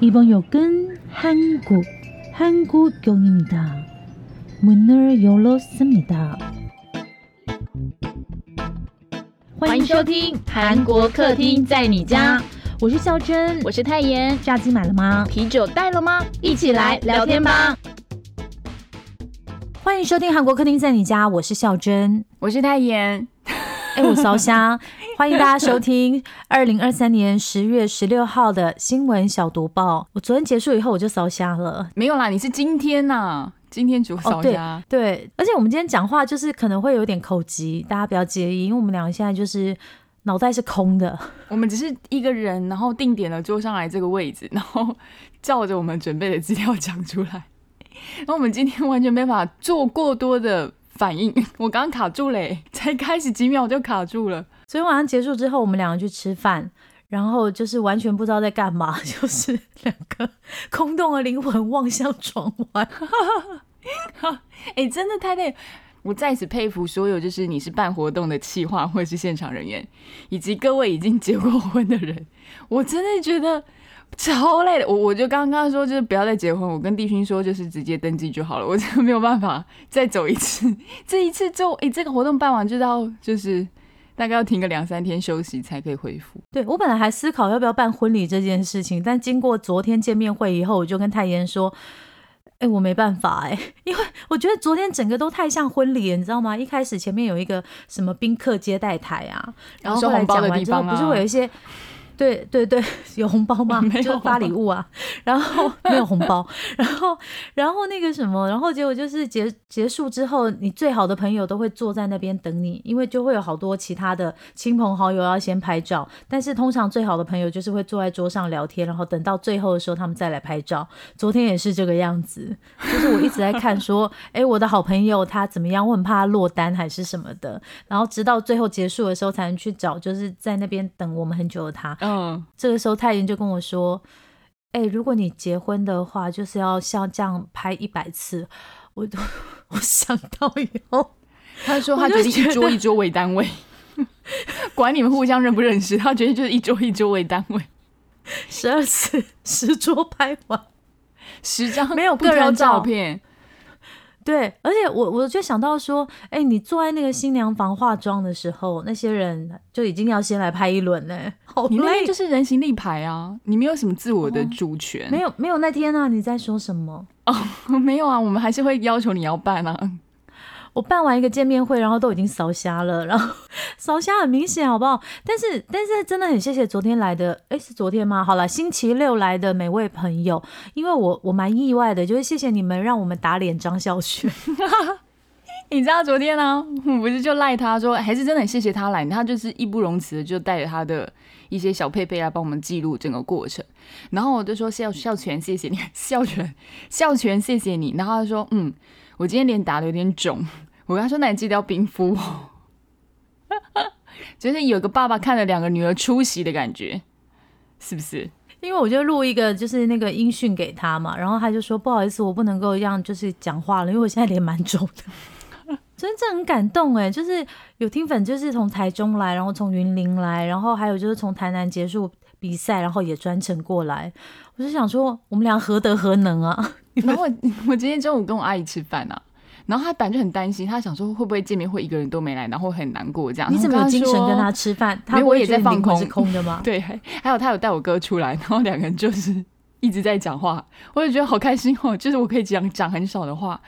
이번 역은 한국, 한국역입니다. 문을 열었습니다. 欢迎收听韩国客厅在你家，我是孝珍，我是泰妍。炸鸡买了吗？啤酒带了吗？一起来聊天吧。欢迎收听韩国客厅在你家，我是孝珍，我是泰妍。哎，我烧香， 欢迎大家收听二零二三年十月十六号的新闻小读报。我昨天结束以后我就烧瞎了，没有啦，你是今天呐，今天煮烧香。对，而且我们今天讲话就是可能会有点口急，大家不要介意，因为我们两个现在就是脑袋是空的。我们只是一个人，然后定点了坐上来这个位置，然后照着我们准备的资料讲出来。然后我们今天完全没法做过多的。反应，我刚刚卡住嘞，才开始几秒就卡住了。昨天晚上结束之后，我们两个去吃饭，然后就是完全不知道在干嘛，就是两个空洞的灵魂望向窗外。哎，真的太累！我在此佩服所有就是你是办活动的企划或者是现场人员，以及各位已经结过婚的人，我真的觉得。超累的，我我就刚刚说，就是不要再结婚。我跟弟勋说，就是直接登记就好了。我真的没有办法再走一次，这一次就哎，这个活动办完就到，就是大概要停个两三天休息才可以恢复。对我本来还思考要不要办婚礼这件事情，但经过昨天见面会以后，我就跟泰妍说，哎，我没办法哎，因为我觉得昨天整个都太像婚礼了，你知道吗？一开始前面有一个什么宾客接待台啊，然后后来讲完之后，不是会有一些。对对对，有红包吗？就是发礼物啊，然后 没有红包，然后然后那个什么，然后结果就是结结束之后，你最好的朋友都会坐在那边等你，因为就会有好多其他的亲朋好友要先拍照，但是通常最好的朋友就是会坐在桌上聊天，然后等到最后的时候他们再来拍照。昨天也是这个样子，就是我一直在看说，哎，我的好朋友他怎么样？我很怕他落单还是什么的，然后直到最后结束的时候才能去找，就是在那边等我们很久的他。嗯，这个时候太妍就跟我说：“哎，如果你结婚的话，就是要像这样拍一百次。”我都我想到以后，他说他决定一桌一桌为单位，管你们互相认不认识，他觉得就是一桌一桌为单位，十二次十桌拍完，十张没有个人照片。对，而且我我就想到说，哎，你坐在那个新娘房化妆的时候，那些人就已经要先来拍一轮呢。你那就是人形立牌啊，你没有什么自我的主权。没有没有，那天啊，你在说什么？哦，没有啊，我们还是会要求你要办啊。我办完一个见面会，然后都已经扫瞎了，然后 扫瞎很明显，好不好？但是但是真的很谢谢昨天来的，哎，是昨天吗？好了，星期六来的每位朋友，因为我我蛮意外的，就是谢谢你们让我们打脸张孝全。你知道昨天呢，我不是就赖他说，还是真的很谢谢他来，他就是义不容辞的就带着他的一些小佩佩来帮我们记录整个过程。然后我就说孝孝全谢谢你，孝全孝全谢谢你。然后他说嗯。我今天脸打的有点肿，我跟他说：“那你记得要冰敷。”就是有个爸爸看着两个女儿出席的感觉，是不是？因为我就录一个就是那个音讯给他嘛，然后他就说：“不好意思，我不能够让就是讲话了，因为我现在脸蛮肿的。”真的很感动哎，就是有听粉就是从台中来，然后从云林来，然后还有就是从台南结束比赛，然后也专程过来。我就想说，我们俩何德何能啊？然后我我今天中午跟我阿姨吃饭啊，然后他本来就很担心，他想说会不会见面会一个人都没来，然后很难过这样。你怎么有精神跟他吃饭？因为我也在放空，是空的吗？对，还有他有带我哥出来，然后两个人就是一直在讲话，我也觉得好开心哦，就是我可以讲讲很少的话。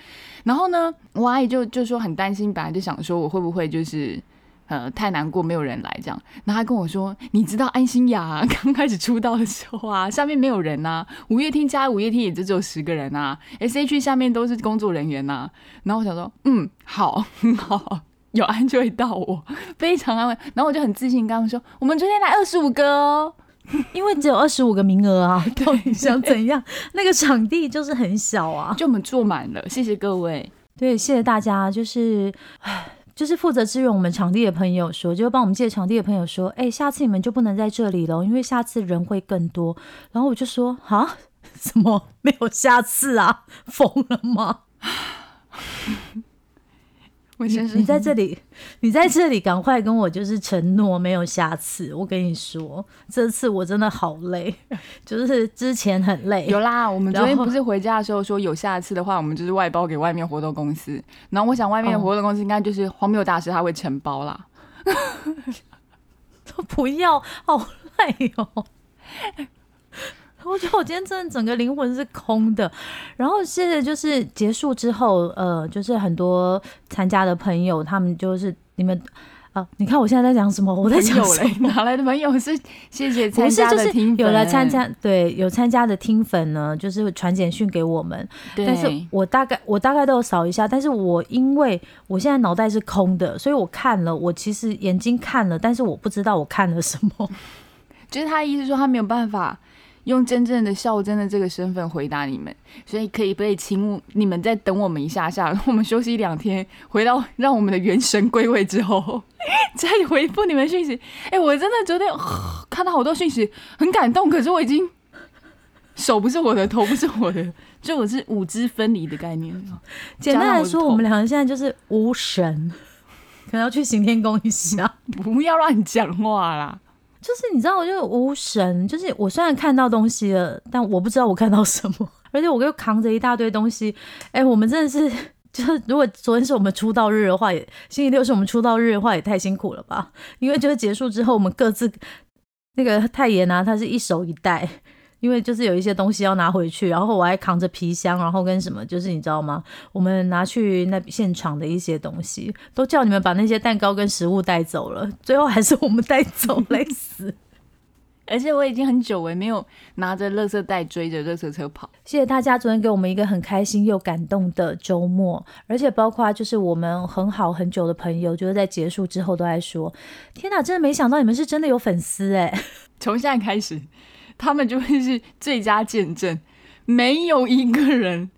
然后呢，我阿姨就就说很担心，本来就想说我会不会就是。呃，太难过，没有人来这样。然后他跟我说：“你知道安心雅 刚开始出道的时候啊，下面没有人呐。五月天加五月天也就只有十个人呐。S H 下面都是工作人员呐。然后我想说，嗯，好，很好，有安就会到我，非常安慰。然后我就很自信，刚刚说我们昨天来二十五个哦，因为只有二十五个名额啊。到底想怎样？那个场地就是很小啊，就我们坐满了。谢谢各位，对，谢谢大家，就是唉。”就是负责支援我们场地的朋友说，就帮我们借场地的朋友说，哎，下次你们就不能在这里了，因为下次人会更多。然后我就说，啊，怎么没有下次啊？疯了吗？我先你在这 里，你在这里，赶快跟我就是承诺没有下次。我跟你说，这次我真的好累，就是之前很累。有啦，我们昨天不是回家的时候说有下次的话，我们就是外包给外面活动公司。然后我想外面的活动公司应该就是荒谬大师他会承包啦。都不要，好累哦。我觉得我今天真的整个灵魂是空的，然后现在就是结束之后，呃，就是很多参加的朋友，他们就是你们啊，你看我现在在讲什么？我在讲什么？哪来的朋友？是谢谢参加的听粉，有来参加，对，有参加的听粉呢，就是传简讯给我们。但是我大概我大概都有扫一下，但是我因为我现在脑袋是空的，所以我看了，我其实眼睛看了，但是我不知道我看了什么。就是他的意思说他没有办法。用真正的孝真的这个身份回答你们，所以可以不可以请你们再等我们一下下，我们休息两天，回到让我们的元神归位之后，再回复你们讯息。哎，我真的昨天看到好多讯息，很感动，可是我已经手不是我的，头不是我的，就我是五肢分离的概念。简单来说，我们两个现在就是无神，可能要去行天宫一下，不要乱讲话啦。就是你知道，我就无神。就是我虽然看到东西了，但我不知道我看到什么。而且我又扛着一大堆东西。哎，我们真的是，就是如果昨天是我们出道日的话，也星期六是我们出道日的话，也太辛苦了吧？因为就是结束之后，我们各自那个太爷呢，他是一手一袋。因为就是有一些东西要拿回去，然后我还扛着皮箱，然后跟什么，就是你知道吗？我们拿去那现场的一些东西，都叫你们把那些蛋糕跟食物带走了，最后还是我们带走，累死。而且我已经很久哎没有拿着垃圾袋追着垃圾车跑。谢谢大家昨天给我们一个很开心又感动的周末，而且包括就是我们很好很久的朋友，就是在结束之后都在说：“天哪，真的没想到你们是真的有粉丝哎！” 从现在开始。他们就会是最佳见证，没有一个人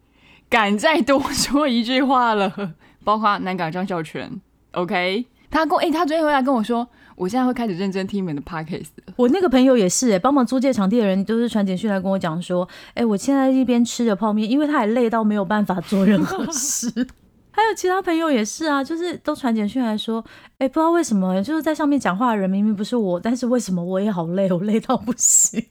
敢再多说一句话了，包括南港张孝全。OK，他跟哎，他昨天回来跟我说，我现在会开始认真听你们的 Podcast。我那个朋友也是，哎，帮忙租借场地的人都是传简讯来跟我讲说，哎，我现在一边吃着泡面，因为他也累到没有办法做任何事。还有其他朋友也是啊，就是都传简讯来说，哎，不知道为什么，就是在上面讲话的人明明不是我，但是为什么我也好累，我累到不行。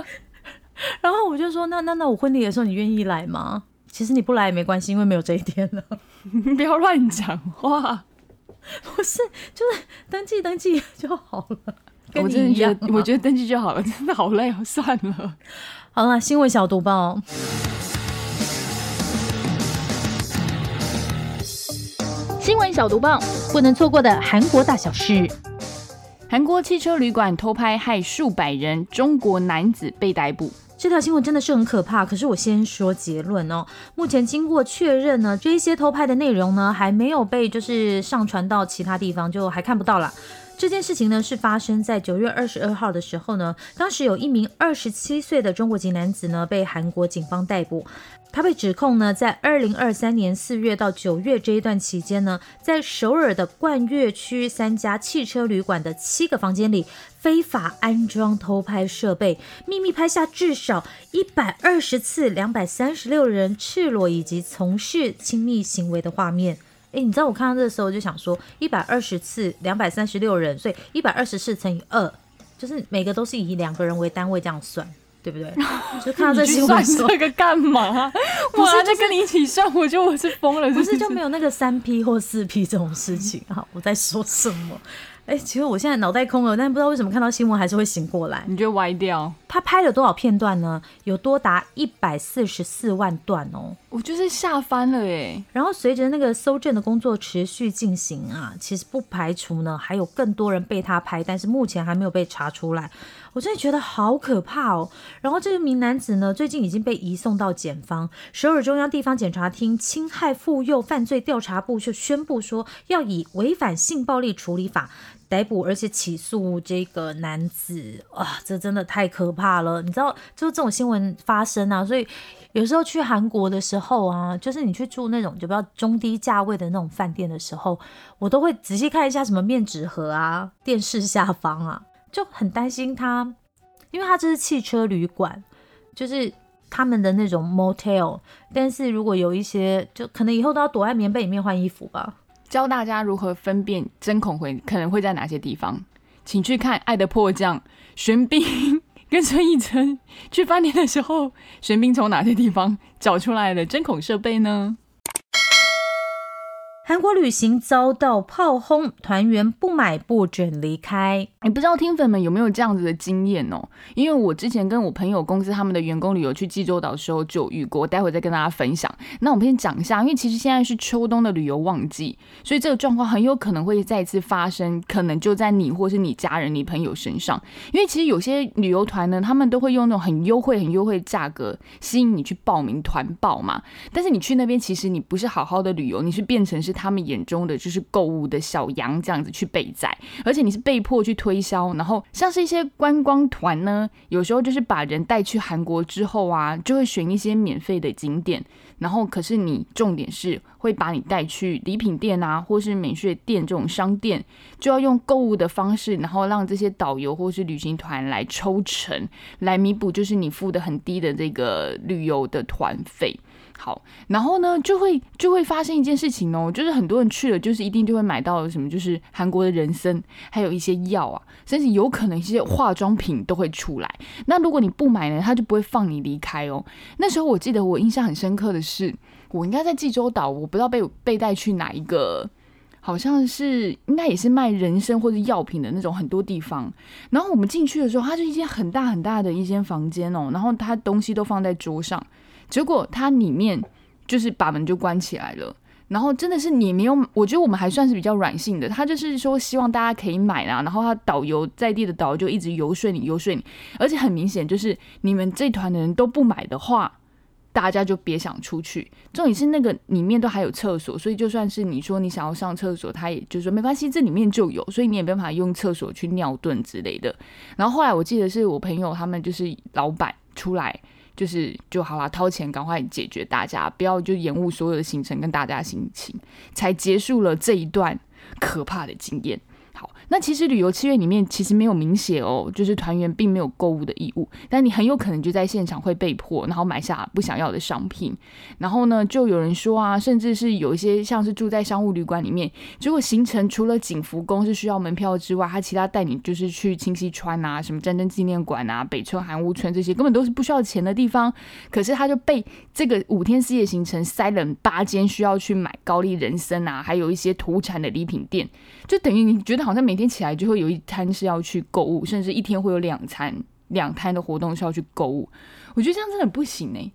然后我就说，那那那我婚礼的时候你愿意来吗？其实你不来也没关系，因为没有这一天了。不要乱讲话，不是，就是登记登记就好了。我真的觉得，我觉得登记就好了，真的好累哦，算了。好了，新闻小读报。新闻小毒棒，不能错过的韩国大小事。韩国汽车旅馆偷拍害数百人，中国男子被逮捕。这条新闻真的是很可怕。可是我先说结论哦，目前经过确认呢，这一些偷拍的内容呢，还没有被就是上传到其他地方，就还看不到了。这件事情呢，是发生在九月二十二号的时候呢，当时有一名二十七岁的中国籍男子呢，被韩国警方逮捕。他被指控呢，在二零二三年四月到九月这一段期间呢，在首尔的冠岳区三家汽车旅馆的七个房间里，非法安装偷拍设备，秘密拍下至少一百二十次两百三十六人赤裸以及从事亲密行为的画面。诶，你知道我看到这个时候就想说，一百二十次两百三十六人，所以一百二十次乘以二，就是每个都是以两个人为单位这样算。对不对？就看到这新闻，这个干嘛？我在跟你一起算，我觉得我是疯了。不是就没有那个三 P 或四 P 这种事情啊？我在说什么？哎，其实我现在脑袋空了，但不知道为什么看到新闻还是会醒过来。你就歪掉？他拍了多少片段呢？有多达一百四十四万段哦！我就是吓翻了哎。然后随着那个搜证的工作持续进行啊，其实不排除呢还有更多人被他拍，但是目前还没有被查出来。我真的觉得好可怕哦。然后这名男子呢，最近已经被移送到检方。首尔中央地方检察厅侵害妇幼犯罪调查部就宣布说，要以违反性暴力处理法。逮捕而且起诉这个男子啊，这真的太可怕了！你知道，就是这种新闻发生啊，所以有时候去韩国的时候啊，就是你去住那种就比较中低价位的那种饭店的时候，我都会仔细看一下什么面纸盒啊、电视下方啊，就很担心他，因为他这是汽车旅馆，就是他们的那种 motel，但是如果有一些，就可能以后都要躲在棉被里面换衣服吧。教大家如何分辨针孔会可能会在哪些地方，请去看《爱的迫降》，玄彬跟孙艺珍去饭店的时候，玄彬从哪些地方找出来的针孔设备呢？韩国旅行遭到炮轰，团员不买不准离开。你不知道听粉们有没有这样子的经验哦？因为我之前跟我朋友公司他们的员工旅游去济州岛的时候就遇过，待会再跟大家分享。那我们先讲一下，因为其实现在是秋冬的旅游旺季，所以这个状况很有可能会再次发生，可能就在你或是你家人、你朋友身上。因为其实有些旅游团呢，他们都会用那种很优惠、很优惠的价格吸引你去报名团报嘛。但是你去那边，其实你不是好好的旅游，你是变成是。他们眼中的就是购物的小羊这样子去备载，而且你是被迫去推销。然后像是一些观光团呢，有时候就是把人带去韩国之后啊，就会选一些免费的景点。然后可是你重点是会把你带去礼品店啊，或是免税店这种商店，就要用购物的方式，然后让这些导游或是旅行团来抽成，来弥补就是你付的很低的这个旅游的团费。好，然后呢，就会就会发生一件事情哦，就是很多人去了，就是一定就会买到什么，就是韩国的人参，还有一些药啊，甚至有可能一些化妆品都会出来。那如果你不买呢，他就不会放你离开哦。那时候我记得我印象很深刻的是，我应该在济州岛，我不知道被被带去哪一个，好像是应该也是卖人参或者药品的那种很多地方。然后我们进去的时候，它是一间很大很大的一间房间哦，然后它东西都放在桌上。结果它里面就是把门就关起来了，然后真的是你没有，我觉得我们还算是比较软性的。他就是说希望大家可以买啦，然后他导游在地的导游就一直游说你，游说你，而且很明显就是你们这团的人都不买的话，大家就别想出去。重点是那个里面都还有厕所，所以就算是你说你想要上厕所，他也就说没关系，这里面就有，所以你也没办法用厕所去尿遁之类的。然后后来我记得是我朋友他们就是老板出来。就是就好了，掏钱赶快解决大家，不要就延误所有的行程跟大家心情，才结束了这一段可怕的经验。好，那其实旅游契约里面其实没有明写哦，就是团员并没有购物的义务，但你很有可能就在现场会被迫，然后买下不想要的商品。然后呢，就有人说啊，甚至是有一些像是住在商务旅馆里面，结果行程除了景福宫是需要门票之外，他其他带你就是去清溪川啊、什么战争纪念馆啊、北村韩屋村这些根本都是不需要钱的地方，可是他就被这个五天四夜行程塞了八间需要去买高丽人参啊，还有一些土产的礼品店，就等于你觉得。好像每天起来就会有一摊是要去购物，甚至一天会有两餐两摊的活动是要去购物。我觉得这样真的不行哎。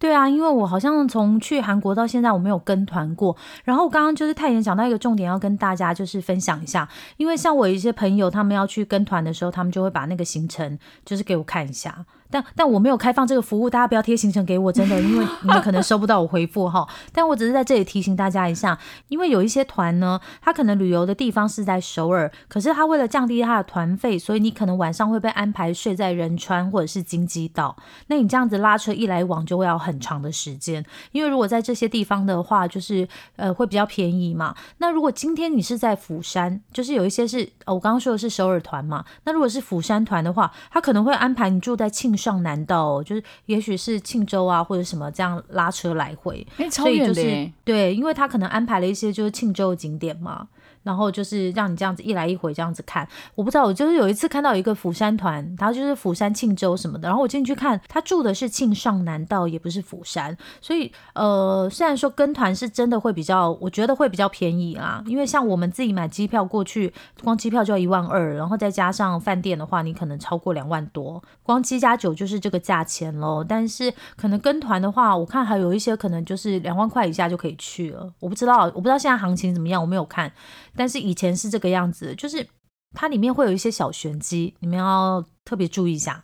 对啊，因为我好像从去韩国到现在我没有跟团过。然后刚刚就是泰妍讲到一个重点，要跟大家就是分享一下。因为像我一些朋友他们要去跟团的时候，他们就会把那个行程就是给我看一下。但但我没有开放这个服务，大家不要贴行程给我，真的，因为你们可能收不到我回复哈。但我只是在这里提醒大家一下，因为有一些团呢，他可能旅游的地方是在首尔，可是他为了降低他的团费，所以你可能晚上会被安排睡在仁川或者是金鸡岛。那你这样子拉车一来往就会要很长的时间，因为如果在这些地方的话，就是呃会比较便宜嘛。那如果今天你是在釜山，就是有一些是我刚刚说的是首尔团嘛，那如果是釜山团的话，他可能会安排你住在庆。上南道就是，也许是庆州啊，或者什么这样拉车来回，所以就是对，因为他可能安排了一些就是庆州的景点嘛。然后就是让你这样子一来一回这样子看，我不知道，我就是有一次看到一个釜山团，他就是釜山庆州什么的，然后我进去看，他住的是庆尚南道，也不是釜山，所以呃，虽然说跟团是真的会比较，我觉得会比较便宜啦，因为像我们自己买机票过去，光机票就要一万二，然后再加上饭店的话，你可能超过两万多，光七加九就是这个价钱喽。但是可能跟团的话，我看还有一些可能就是两万块以下就可以去了，我不知道，我不知道现在行情怎么样，我没有看。但是以前是这个样子，就是它里面会有一些小玄机，你们要特别注意一下。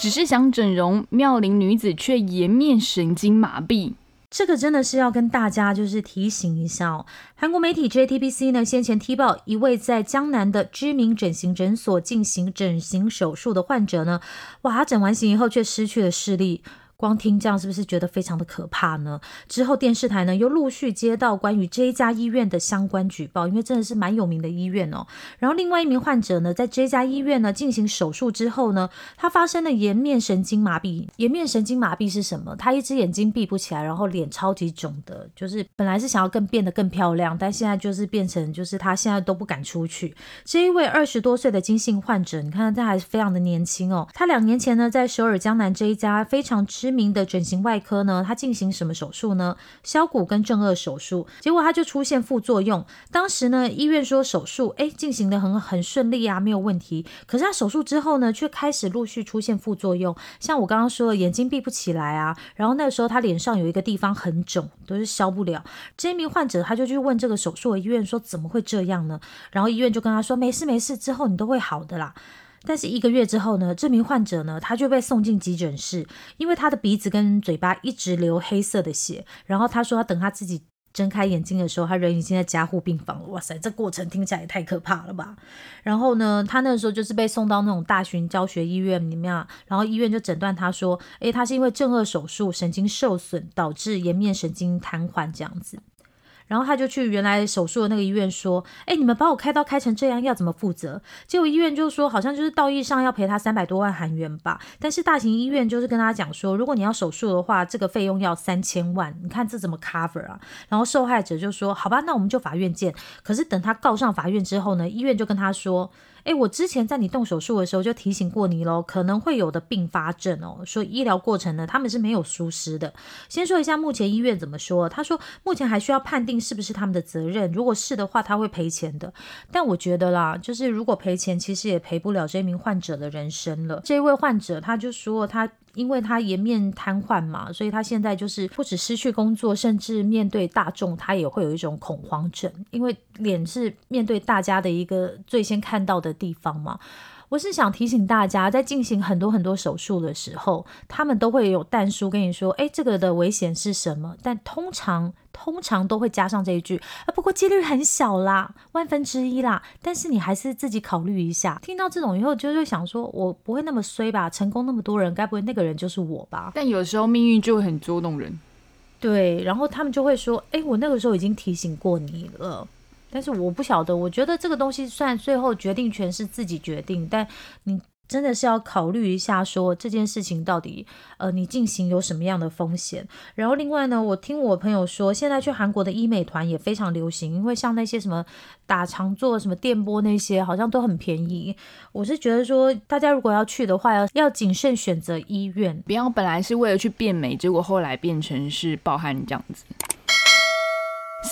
只是想整容，妙龄女子却颜面神经麻痹，这个真的是要跟大家就是提醒一下哦。韩国媒体 JTBC 呢先前踢爆一位在江南的知名整形诊所进行整形手术的患者呢，哇，他整完形以后却失去了视力。光听这样是不是觉得非常的可怕呢？之后电视台呢又陆续接到关于这一家医院的相关举报，因为真的是蛮有名的医院哦。然后另外一名患者呢，在这家医院呢进行手术之后呢，他发生了颜面神经麻痹。颜面神经麻痹是什么？他一只眼睛闭不起来，然后脸超级肿的，就是本来是想要更变得更漂亮，但现在就是变成就是他现在都不敢出去。这一位二十多岁的金姓患者，你看他还是非常的年轻哦。他两年前呢，在首尔江南这一家非常知名名的整形外科呢，他进行什么手术呢？削骨跟正颚手术，结果他就出现副作用。当时呢，医院说手术哎进行的很很顺利啊，没有问题。可是他手术之后呢，却开始陆续出现副作用，像我刚刚说的眼睛闭不起来啊，然后那时候他脸上有一个地方很肿，都是消不了。这一名患者他就去问这个手术的医院说怎么会这样呢？然后医院就跟他说没事没事，之后你都会好的啦。但是一个月之后呢，这名患者呢，他就被送进急诊室，因为他的鼻子跟嘴巴一直流黑色的血。然后他说，等他自己睁开眼睛的时候，他人已经在加护病房了。哇塞，这过程听起来也太可怕了吧！然后呢，他那时候就是被送到那种大型教学医院里面，然后医院就诊断他说，诶，他是因为正颚手术神经受损导致颜面神经瘫痪这样子。然后他就去原来手术的那个医院说：“哎，你们把我开刀开成这样，要怎么负责？”结果医院就说：“好像就是道义上要赔他三百多万韩元吧。”但是大型医院就是跟他讲说：“如果你要手术的话，这个费用要三千万，你看这怎么 cover 啊？”然后受害者就说：“好吧，那我们就法院见。”可是等他告上法院之后呢，医院就跟他说。哎，我之前在你动手术的时候就提醒过你喽，可能会有的并发症哦。所以医疗过程呢，他们是没有疏失的。先说一下目前医院怎么说，他说目前还需要判定是不是他们的责任，如果是的话，他会赔钱的。但我觉得啦，就是如果赔钱，其实也赔不了这名患者的人生了。这位患者他就说他。因为他颜面瘫痪嘛，所以他现在就是不止失去工作，甚至面对大众，他也会有一种恐慌症。因为脸是面对大家的一个最先看到的地方嘛。我是想提醒大家，在进行很多很多手术的时候，他们都会有弹书跟你说，哎，这个的危险是什么？但通常通常都会加上这一句，啊，不过几率很小啦，万分之一啦。但是你还是自己考虑一下。听到这种以后，就会想说，我不会那么衰吧？成功那么多人，该不会那个人就是我吧？但有时候命运就会很捉弄人。对，然后他们就会说，哎，我那个时候已经提醒过你了。但是我不晓得，我觉得这个东西虽然最后决定权是自己决定，但你真的是要考虑一下，说这件事情到底，呃，你进行有什么样的风险。然后另外呢，我听我朋友说，现在去韩国的医美团也非常流行，因为像那些什么打长做、什么电波那些，好像都很便宜。我是觉得说，大家如果要去的话，要要谨慎选择医院，不要本来是为了去变美，结果后来变成是暴汗这样子。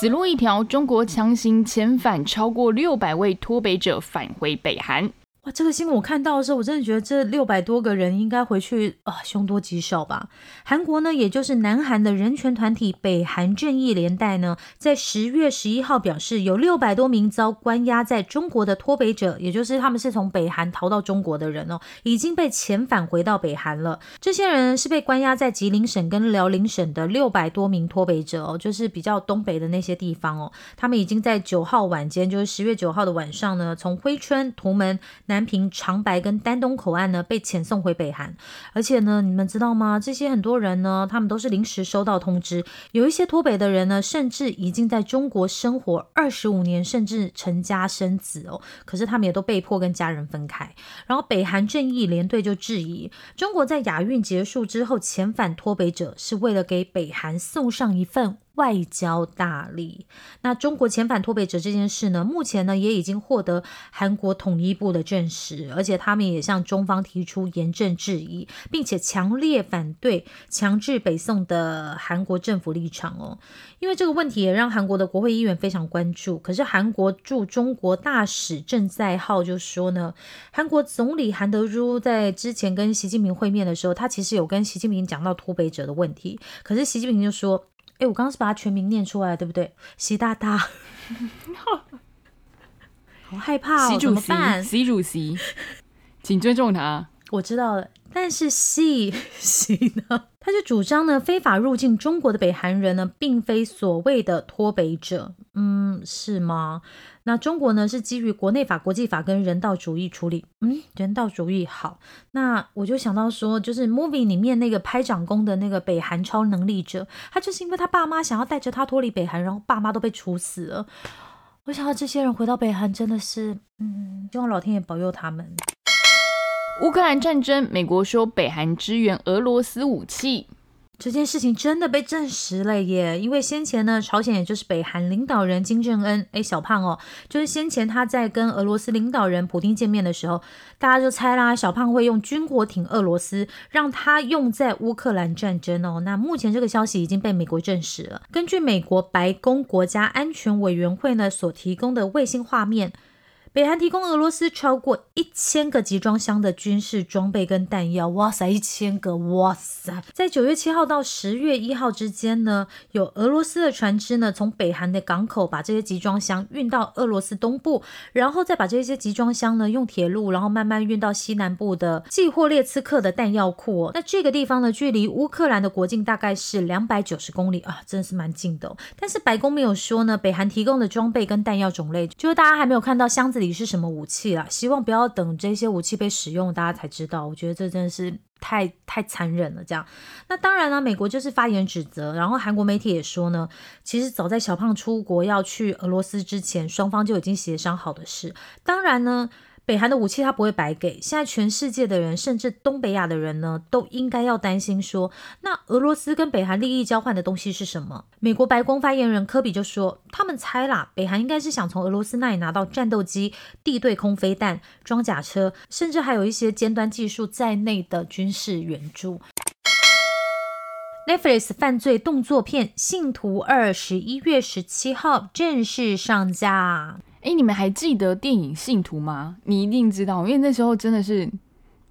死路一条，中国强行遣返超过六百位脱北者返回北韩。哇，这个新闻我看到的时候，我真的觉得这六百多个人应该回去啊，凶多吉少吧。韩国呢，也就是南韩的人权团体北韩正义连带呢，在十月十一号表示，有六百多名遭关押在中国的脱北者，也就是他们是从北韩逃到中国的人哦，已经被遣返回到北韩了。这些人是被关押在吉林省跟辽宁省的六百多名脱北者哦，就是比较东北的那些地方哦。他们已经在九号晚间，就是十月九号的晚上呢，从珲春、图门。南平、长白跟丹东口岸呢被遣送回北韩，而且呢，你们知道吗？这些很多人呢，他们都是临时收到通知，有一些脱北的人呢，甚至已经在中国生活二十五年，甚至成家生子哦。可是他们也都被迫跟家人分开。然后北韩正义联队就质疑，中国在亚运结束之后遣返脱北者，是为了给北韩送上一份。外交大力，那中国遣返脱北者这件事呢，目前呢也已经获得韩国统一部的证实，而且他们也向中方提出严正质疑，并且强烈反对强制北送的韩国政府立场哦。因为这个问题也让韩国的国会议员非常关注。可是韩国驻中国大使郑在浩就说呢，韩国总理韩德洙在之前跟习近平会面的时候，他其实有跟习近平讲到脱北者的问题，可是习近平就说。哎，我刚刚是把他全名念出来，对不对？习大大，好害怕哦，习主席？习主席，请尊重他。我知道了，但是习习呢？他就主张呢，非法入境中国的北韩人呢，并非所谓的脱北者。嗯，是吗？那中国呢，是基于国内法、国际法跟人道主义处理。嗯，人道主义好。那我就想到说，就是 movie 里面那个拍掌功的那个北韩超能力者，他就是因为他爸妈想要带着他脱离北韩，然后爸妈都被处死了。我想到这些人回到北韩，真的是，嗯，希望老天爷保佑他们。乌克兰战争，美国说北韩支援俄罗斯武器，这件事情真的被证实了耶！因为先前呢，朝鲜也就是北韩领导人金正恩，哎，小胖哦，就是先前他在跟俄罗斯领导人普京见面的时候，大家就猜啦，小胖会用军火挺俄罗斯，让他用在乌克兰战争哦。那目前这个消息已经被美国证实了。根据美国白宫国家安全委员会呢所提供的卫星画面。北韩提供俄罗斯超过一千个集装箱的军事装备跟弹药，哇塞，一千个，哇塞！在九月七号到十月一号之间呢，有俄罗斯的船只呢从北韩的港口把这些集装箱运到俄罗斯东部，然后再把这些集装箱呢用铁路，然后慢慢运到西南部的季霍列茨克的弹药库。那这个地方呢，距离乌克兰的国境大概是两百九十公里啊，真的是蛮近的。但是白宫没有说呢，北韩提供的装备跟弹药种类，就是大家还没有看到箱子。里是什么武器啦？希望不要等这些武器被使用，大家才知道。我觉得这真的是太太残忍了。这样，那当然了，美国就是发言指责，然后韩国媒体也说呢，其实早在小胖出国要去俄罗斯之前，双方就已经协商好的事。当然呢。北韩的武器他不会白给，现在全世界的人，甚至东北亚的人呢，都应该要担心说，那俄罗斯跟北韩利益交换的东西是什么？美国白宫发言人科比就说，他们猜啦，北韩应该是想从俄罗斯那里拿到战斗机、地对空飞弹、装甲车，甚至还有一些尖端技术在内的军事援助。Netflix 犯罪动作片《信徒二》十一月十七号正式上架。哎，你们还记得电影《信徒》吗？你一定知道，因为那时候真的是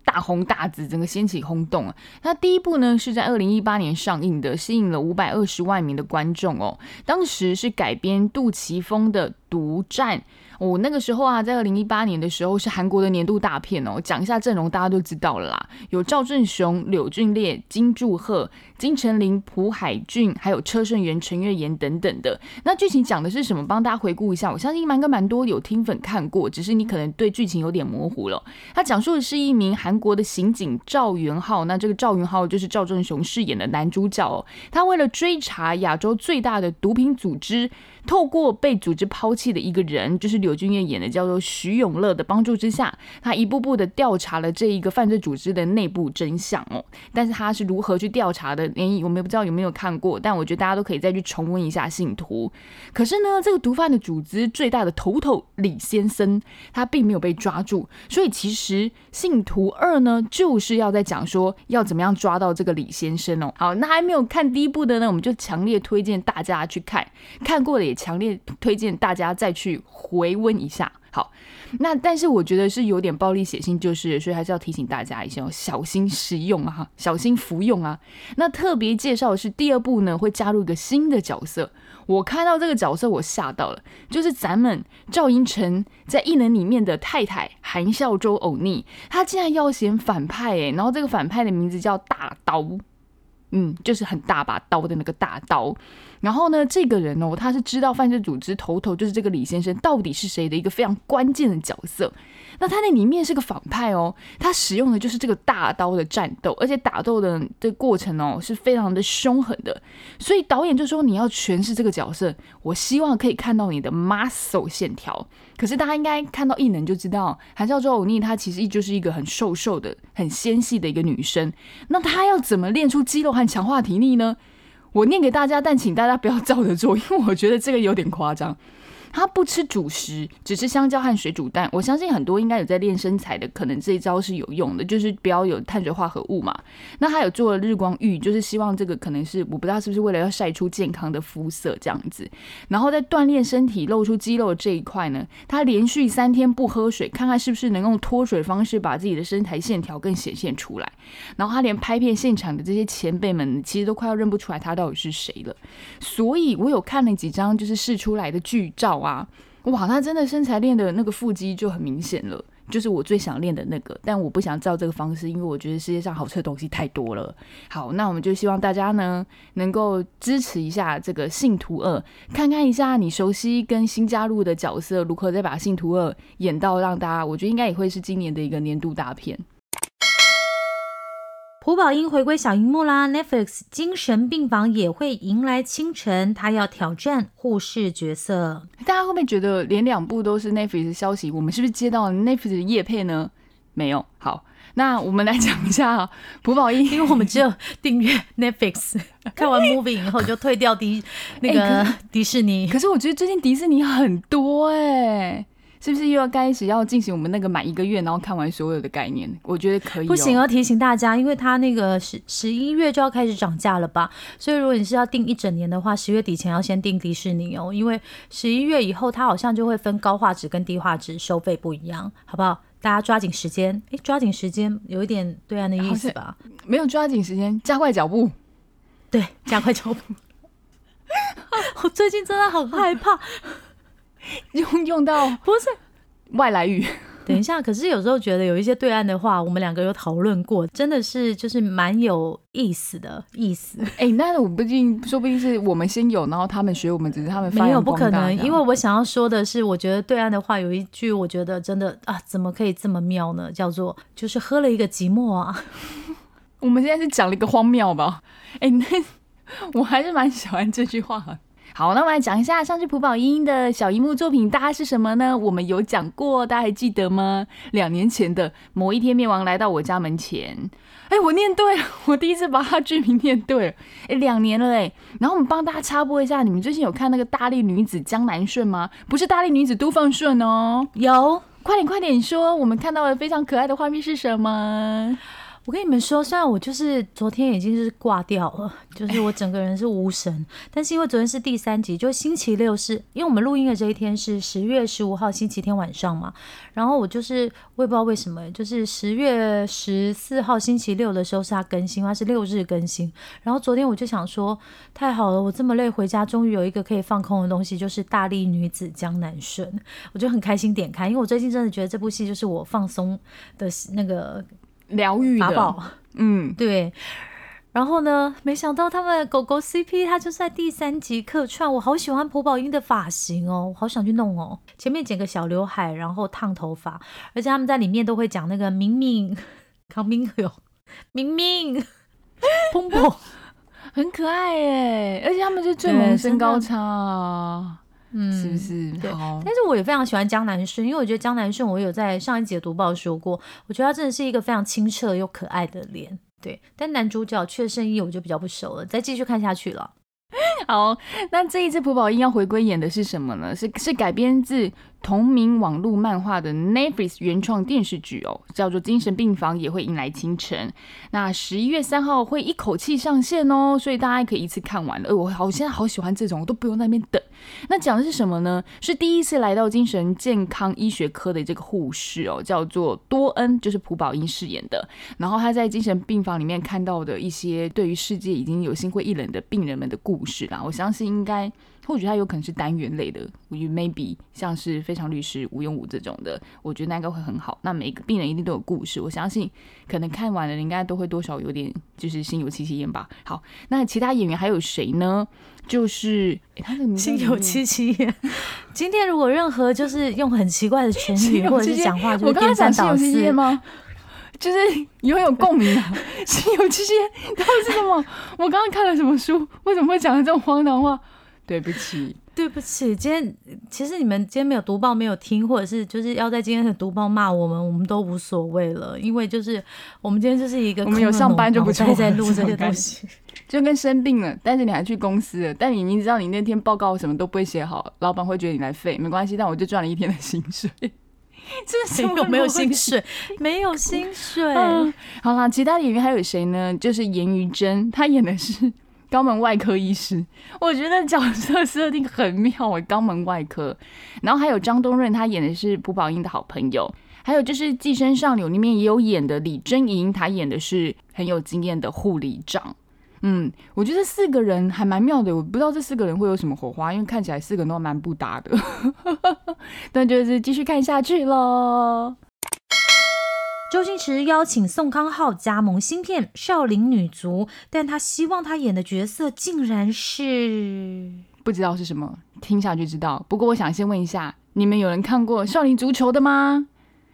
大红大紫，整个掀起轰动啊。那第一部呢是在二零一八年上映的，吸引了五百二十万名的观众哦。当时是改编杜琪峰的《独占》。我那个时候啊，在二零一八年的时候是韩国的年度大片哦。讲一下阵容，大家都知道了啦，有赵正雄、柳俊烈、金柱赫、金成林、朴海俊，还有车胜元、陈月妍等等的。那剧情讲的是什么？帮大家回顾一下。我相信蛮跟蛮多有听粉看过，只是你可能对剧情有点模糊了。他讲述的是一名韩国的刑警赵元浩，那这个赵元浩就是赵正雄饰演的男主角哦。他为了追查亚洲最大的毒品组织。透过被组织抛弃的一个人，就是柳俊彦演的，叫做徐永乐的帮助之下，他一步步的调查了这一个犯罪组织的内部真相哦。但是他是如何去调查的？连我们也不知道有没有看过，但我觉得大家都可以再去重温一下《信徒》。可是呢，这个毒贩的组织最大的头头李先生，他并没有被抓住，所以其实《信徒二》呢，就是要在讲说要怎么样抓到这个李先生哦。好，那还没有看第一部的呢，我们就强烈推荐大家去看，看过了。强烈推荐大家再去回温一下。好，那但是我觉得是有点暴力血腥，就是所以还是要提醒大家一下，小心食用啊，小心服用啊。那特别介绍的是第二部呢，会加入一个新的角色。我看到这个角色，我吓到了，就是咱们赵英成在异能里面的太太韩孝周欧尼，他竟然要选反派诶，然后这个反派的名字叫大刀，嗯，就是很大把刀的那个大刀。然后呢，这个人哦，他是知道犯罪组织头头就是这个李先生到底是谁的一个非常关键的角色。那他那里面是个反派哦，他使用的就是这个大刀的战斗，而且打斗的的过程哦是非常的凶狠的。所以导演就说你要诠释这个角色，我希望可以看到你的 muscle 线条。可是大家应该看到异能就知道，韩孝周欧尼她其实就是一个很瘦瘦的、很纤细的一个女生。那她要怎么练出肌肉和强化体力呢？我念给大家，但请大家不要照着做，因为我觉得这个有点夸张。他不吃主食，只吃香蕉和水煮蛋。我相信很多应该有在练身材的，可能这一招是有用的，就是不要有碳水化合物嘛。那他有做了日光浴，就是希望这个可能是我不知道是不是为了要晒出健康的肤色这样子。然后在锻炼身体、露出肌肉这一块呢，他连续三天不喝水，看看是不是能用脱水方式把自己的身材线条更显现出来。然后他连拍片现场的这些前辈们，其实都快要认不出来他到底是谁了。所以我有看了几张就是试出来的剧照。哇哇，他真的身材练的那个腹肌就很明显了。就是我最想练的那个，但我不想照这个方式，因为我觉得世界上好吃的东西太多了。好，那我们就希望大家呢能够支持一下这个《信徒二》，看看一下你熟悉跟新加入的角色如何再把《信徒二》演到让大家，我觉得应该也会是今年的一个年度大片。朴宝英回归小荧幕啦！Netflix《精神病房》也会迎来清晨，他要挑战护士角色。大家会不会觉得连两部都是 Netflix 的消息？我们是不是接到了 Netflix 的叶配呢？没有。好，那我们来讲一下 朴宝英，因为我们只有订阅 Netflix，看完 movie 以后就退掉迪那个迪士尼。可是我觉得最近迪士尼很多哎。是不是又要开始要进行我们那个满一个月，然后看完所有的概念？我觉得可以。不行，要提醒大家，因为它那个十十一月就要开始涨价了吧？所以如果你是要订一整年的话，十月底前要先订迪士尼哦，因为十一月以后它好像就会分高画质跟低画质收费不一样，好不好？大家抓紧时间，哎，抓紧时间，有一点对岸的意思吧？没有抓紧时间，加快脚步。对，加快脚步。我最近真的很害怕。用用到 不是外来语，等一下。可是有时候觉得有一些对岸的话，我们两个有讨论过，真的是就是蛮有意思的意思。哎，那我不定，说不定是我们先有，然后他们学我们，只是他们没有不可能。因为我想要说的是，我觉得对岸的话有一句，我觉得真的啊，怎么可以这么妙呢？叫做就是喝了一个寂寞啊。我们现在是讲了一个荒谬吧？哎，那我还是蛮喜欢这句话。好，那我们来讲一下上次朴宝英的小荧幕作品大家是什么呢？我们有讲过，大家还记得吗？两年前的某一天，灭亡来到我家门前。哎，我念对了，我第一次把他剧名念对了。哎，两年了哎。然后我们帮大家插播一下，你们最近有看那个大力女子江南顺吗？不是大力女子都放顺哦。有，快点快点说，我们看到了非常可爱的画面是什么？我跟你们说，虽然我就是昨天已经是挂掉了，就是我整个人是无神，但是因为昨天是第三集，就星期六是因为我们录音的这一天是十月十五号星期天晚上嘛，然后我就是我也不知道为什么，就是十月十四号星期六的时候是它更新，它是六日更新，然后昨天我就想说太好了，我这么累回家，终于有一个可以放空的东西，就是《大力女子江南顺》，我就很开心点开，因为我最近真的觉得这部戏就是我放松的那个。疗愈的，嗯，对。然后呢，没想到他们狗狗 CP，它就在第三集客串。我好喜欢朴宝英的发型哦，我好想去弄哦。前面剪个小刘海，然后烫头发，而且他们在里面都会讲那个明明 康明友，明明砰砰，很可爱耶。而且他们是最萌身高差。嗯，是不是？对，但是我也非常喜欢江南顺，因为我觉得江南顺，我有在上一节读报说过，我觉得他真的是一个非常清澈又可爱的脸。对，但男主角阙胜一我就比较不熟了，再继续看下去了。好，那这一次朴宝英要回归演的是什么呢？是是改编自。同名网络漫画的 Netflix 原创电视剧哦，叫做《精神病房》，也会迎来清晨。那十一月三号会一口气上线哦，所以大家可以一次看完了。我好现在好喜欢这种，我都不用那边等。那讲的是什么呢？是第一次来到精神健康医学科的这个护士哦，叫做多恩，就是朴宝英饰演的。然后他在精神病房里面看到的一些对于世界已经有心灰意冷的病人们的故事啦，我相信应该。或许他有可能是单元类的，我觉得 maybe 像是《非常律师吴永武》这种的，我觉得那个会很好。那每个病人一定都有故事，我相信可能看完了应该都会多少有点就是心有戚戚焉吧。好，那其他演员还有谁呢？就是他的心有戚戚焉。今天如果任何就是用很奇怪的唇语或者是讲话，我刚刚讲心有戚戚焉吗？就是有有共鸣啊，心有戚戚焉，他是什么？我刚刚看了什么书？为什么会讲这种荒唐话？对不起，对不起。今天其实你们今天没有读报，没有听，或者是就是要在今天的读报骂我们，我们都无所谓了。因为就是我们今天就是一个我们有上班就不再在录这些东西，就跟生病了，但是你还去公司了，但你明知道你那天报告什么都不会写好，老板会觉得你来废，没关系，但我就赚了一天的薪水。这是有没有薪水？没有薪水。好啦，其他演员还有谁呢？就是严于真，他演的是。肛门外科医师，我觉得角色设定很妙诶，肛门外科。然后还有张东润，他演的是朴宝英的好朋友。还有就是《寄生上流》里面也有演的李珍莹，她演的是很有经验的护理长。嗯，我觉得四个人还蛮妙的，我不知道这四个人会有什么火花，因为看起来四个人都蛮不搭的。但就是继续看下去喽。周星驰邀请宋康昊加盟新片《少林女足》，但他希望他演的角色竟然是不知道是什么，听下去知道。不过我想先问一下，你们有人看过《少林足球》的吗？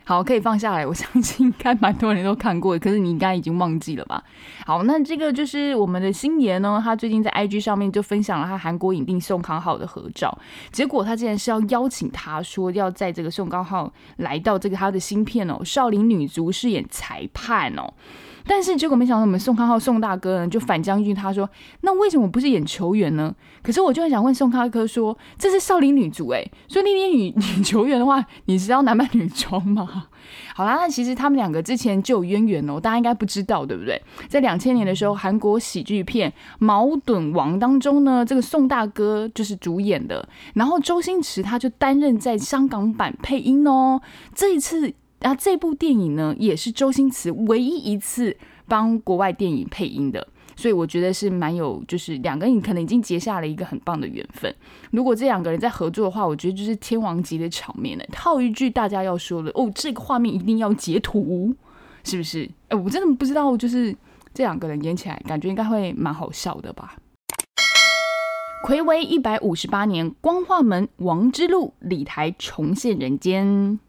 好，可以放下来。我相信应该蛮多人都看过，可是你应该已经忘记了吧？好，那这个就是我们的星爷呢，他最近在 IG 上面就分享了他韩国影帝宋康昊的合照。结果他竟然是要邀请他说要在这个宋康昊来到这个他的新片哦，《少林女足》饰演裁判哦。但是结果没想到，我们宋康昊宋大哥呢就反将军，他说：“那为什么不是演球员呢？”可是我就很想问宋康哥说：“这是少林女足哎，所以那边女 女球员的话，你是要男扮女装吗？” 好啦，那其实他们两个之前就有渊源哦，大家应该不知道对不对？在两千年的时候，韩国喜剧片《矛盾王》当中呢，这个宋大哥就是主演的，然后周星驰他就担任在香港版配音哦。这一次。啊，这部电影呢，也是周星驰唯一一次帮国外电影配音的，所以我觉得是蛮有，就是两个人可能已经结下了一个很棒的缘分。如果这两个人在合作的话，我觉得就是天王级的场面了。套一句大家要说的哦，这个画面一定要截图，是不是？哎，我真的不知道，就是这两个人演起来，感觉应该会蛮好笑的吧。魁违一百五十八年，光化门王之路李台重现人间。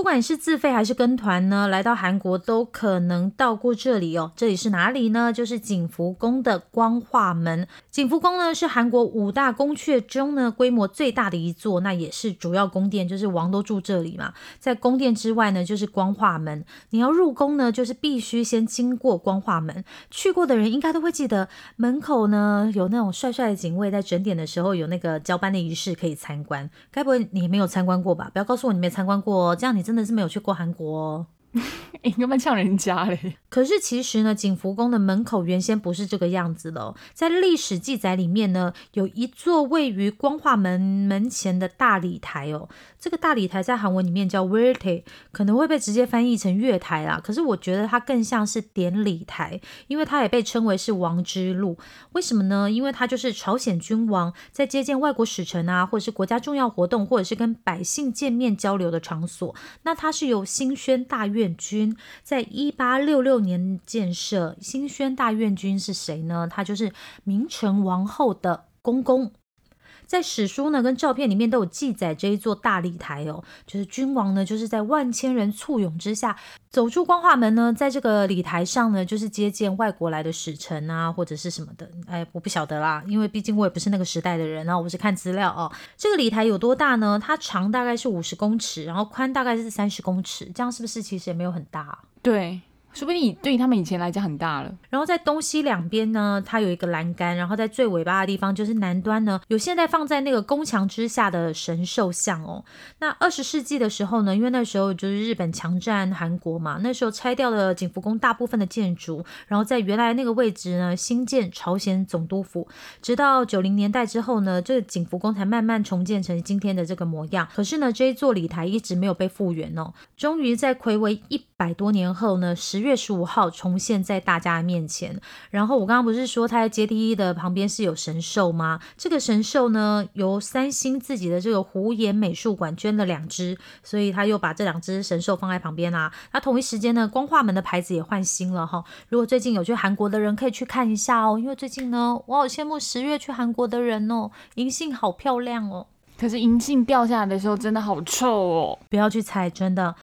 不管是自费还是跟团呢，来到韩国都可能到过这里哦。这里是哪里呢？就是景福宫的光化门。景福宫呢是韩国五大宫阙中呢规模最大的一座，那也是主要宫殿，就是王都住这里嘛。在宫殿之外呢，就是光化门。你要入宫呢，就是必须先经过光化门。去过的人应该都会记得，门口呢有那种帅帅的警卫，在整点的时候有那个交班的仪式可以参观。该不会你没有参观过吧？不要告诉我你没参观过哦，这样你。真的是没有去过韩国。你干嘛呛人家嘞？可是其实呢，景福宫的门口原先不是这个样子的。在历史记载里面呢，有一座位于光化门门前的大礼台哦。这个大礼台在韩文里面叫 w e r t e 可能会被直接翻译成月台啦。可是我觉得它更像是典礼台，因为它也被称为是王之路。为什么呢？因为它就是朝鲜君王在接见外国使臣啊，或者是国家重要活动，或者是跟百姓见面交流的场所。那它是由新宣大院。院军在一八六六年建设新宣大院军是谁呢？他就是明成王后的公公。在史书呢跟照片里面都有记载这一座大礼台哦，就是君王呢就是在万千人簇拥之下走出光化门呢，在这个礼台上呢就是接见外国来的使臣啊或者是什么的，哎，我不晓得啦，因为毕竟我也不是那个时代的人然后我是看资料哦。这个礼台有多大呢？它长大概是五十公尺，然后宽大概是三十公尺，这样是不是其实也没有很大？对。说不定对于他们以前来讲很大了。然后在东西两边呢，它有一个栏杆，然后在最尾巴的地方就是南端呢，有现在放在那个宫墙之下的神兽像哦。那二十世纪的时候呢，因为那时候就是日本强占韩国嘛，那时候拆掉了景福宫大部分的建筑，然后在原来那个位置呢新建朝鲜总督府。直到九零年代之后呢，这个景福宫才慢慢重建成今天的这个模样。可是呢，这一座礼台一直没有被复原哦。终于在魁违一百多年后呢，十。月十五号重现在大家面前。然后我刚刚不是说他在阶梯的旁边是有神兽吗？这个神兽呢，由三星自己的这个湖岩美术馆捐了两只，所以他又把这两只神兽放在旁边啦。那同一时间呢，光化门的牌子也换新了哈。如果最近有去韩国的人，可以去看一下哦。因为最近呢，我好羡慕十月去韩国的人哦，银杏好漂亮哦。可是银杏掉下来的时候真的好臭哦，不要去踩，真的。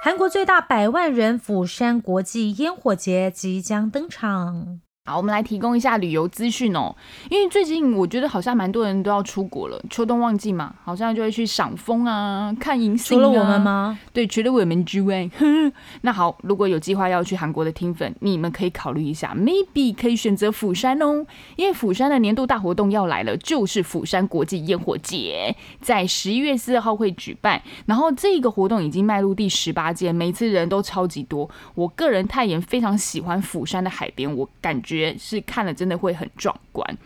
韩国最大百万人釜山国际烟火节即将登场。好，我们来提供一下旅游资讯哦。因为最近我觉得好像蛮多人都要出国了，秋冬旺季嘛，好像就会去赏枫啊、看银杏。除了我们吗？对，除了我们之外。那好，如果有计划要去韩国的听粉，你们可以考虑一下，maybe 可以选择釜山哦。因为釜山的年度大活动要来了，就是釜山国际烟火节，在十一月四号会举办。然后这个活动已经迈入第十八届，每次人都超级多。我个人太妍非常喜欢釜山的海边，我感觉。是看了真的会很壮观，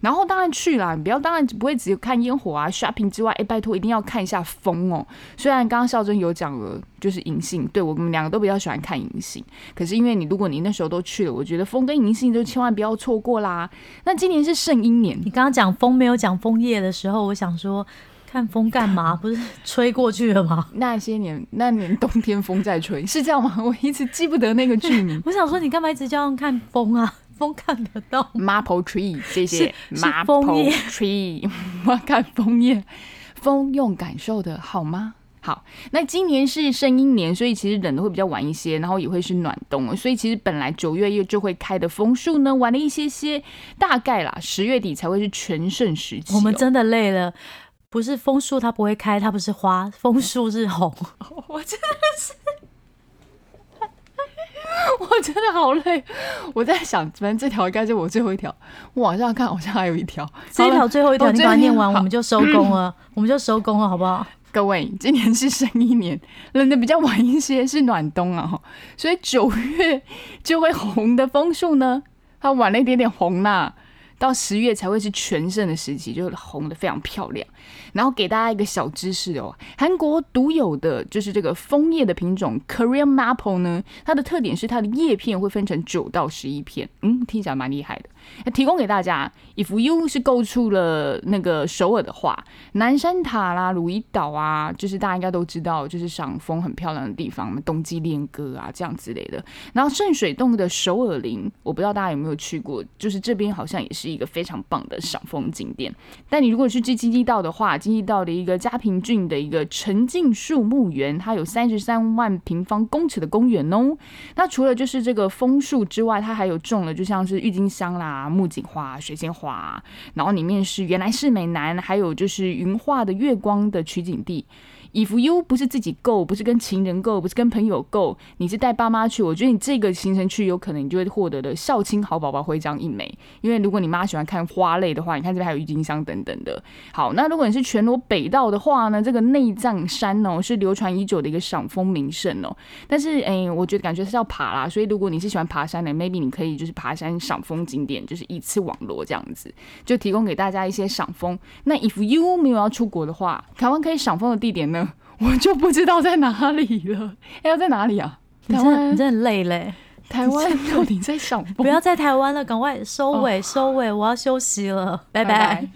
然后当然去了，你不要当然不会只有看烟火啊、shopping 之外，哎，拜托一定要看一下风哦。虽然刚刚孝珍有讲了，就是银杏，对我们两个都比较喜欢看银杏，可是因为你如果你那时候都去了，我觉得风跟银杏就千万不要错过啦。那今年是圣婴年，你刚刚讲风没有讲枫叶的时候，我想说。看风干嘛？不是吹过去了吗？那些年，那年冬天风在吹，是这样吗？我一直记不得那个剧名。我想说，你干嘛一直叫人看风啊？风看得到吗？Maple tree，谢谢。是是枫叶 Maple tree，我看枫叶，风用感受的好吗？好，那今年是生阴年，所以其实冷的会比较晚一些，然后也会是暖冬，所以其实本来九月又就会开的枫树呢，晚了一些些，大概啦十月底才会是全盛时期哦、我们真的累了。不是枫树它不会开，它不是花，枫树是红。我真的是，我真的好累。我在想，反正这条应该是我最后一条。我往下看，好像还有一条。这一条最后一条，哦你把它念完，我们就收工了，我们就收工了，好不好？各位，今年是生一年，冷的比较晚一些，是暖冬啊，所以九月就会红的枫树呢，它晚了一点点红啦，到十月才会是全盛的时期，就是红的非常漂亮。然后给大家一个小知识哦，韩国独有的就是这个枫叶的品种 Korean Maple 呢，它的特点是它的叶片会分成九到十一片，嗯，听起来蛮厉害的。那提供给大家，if you 是购出了那个首尔的话，南山塔啦、鲁伊岛啊，就是大家应该都知道，就是赏枫很漂亮的地方，冬季恋歌啊这样之类的。然后圣水洞的首尔林，我不知道大家有没有去过，就是这边好像也是一个非常棒的赏枫景点。但你如果去去京畿道的话，经历到的一个嘉平郡的一个沉浸树木园，它有三十三万平方公尺的公园哦。那除了就是这个枫树之外，它还有种了就像是郁金香啦、木槿花、水仙花，然后里面是原来是美男，还有就是云画的月光的取景地。If you 不是自己购，不是跟情人购，不是跟朋友购，你是带爸妈去，我觉得你这个行程去，有可能你就会获得的孝亲好宝宝徽章一枚。因为如果你妈喜欢看花类的话，你看这边还有郁金香等等的。好，那如果你是全罗北道的话呢，这个内藏山哦是流传已久的一个赏枫名胜哦。但是诶，我觉得感觉是要爬啦，所以如果你是喜欢爬山的，maybe 你可以就是爬山赏枫景点，就是一次网罗这样子，就提供给大家一些赏枫。那 if you 没有要出国的话，台湾可以赏枫的地点呢，我就不知道在哪里了。哎，要在哪里啊？台湾你真的累嘞，台湾到底在赏枫？不要在台湾了，赶快收尾收尾，我要休息了，拜拜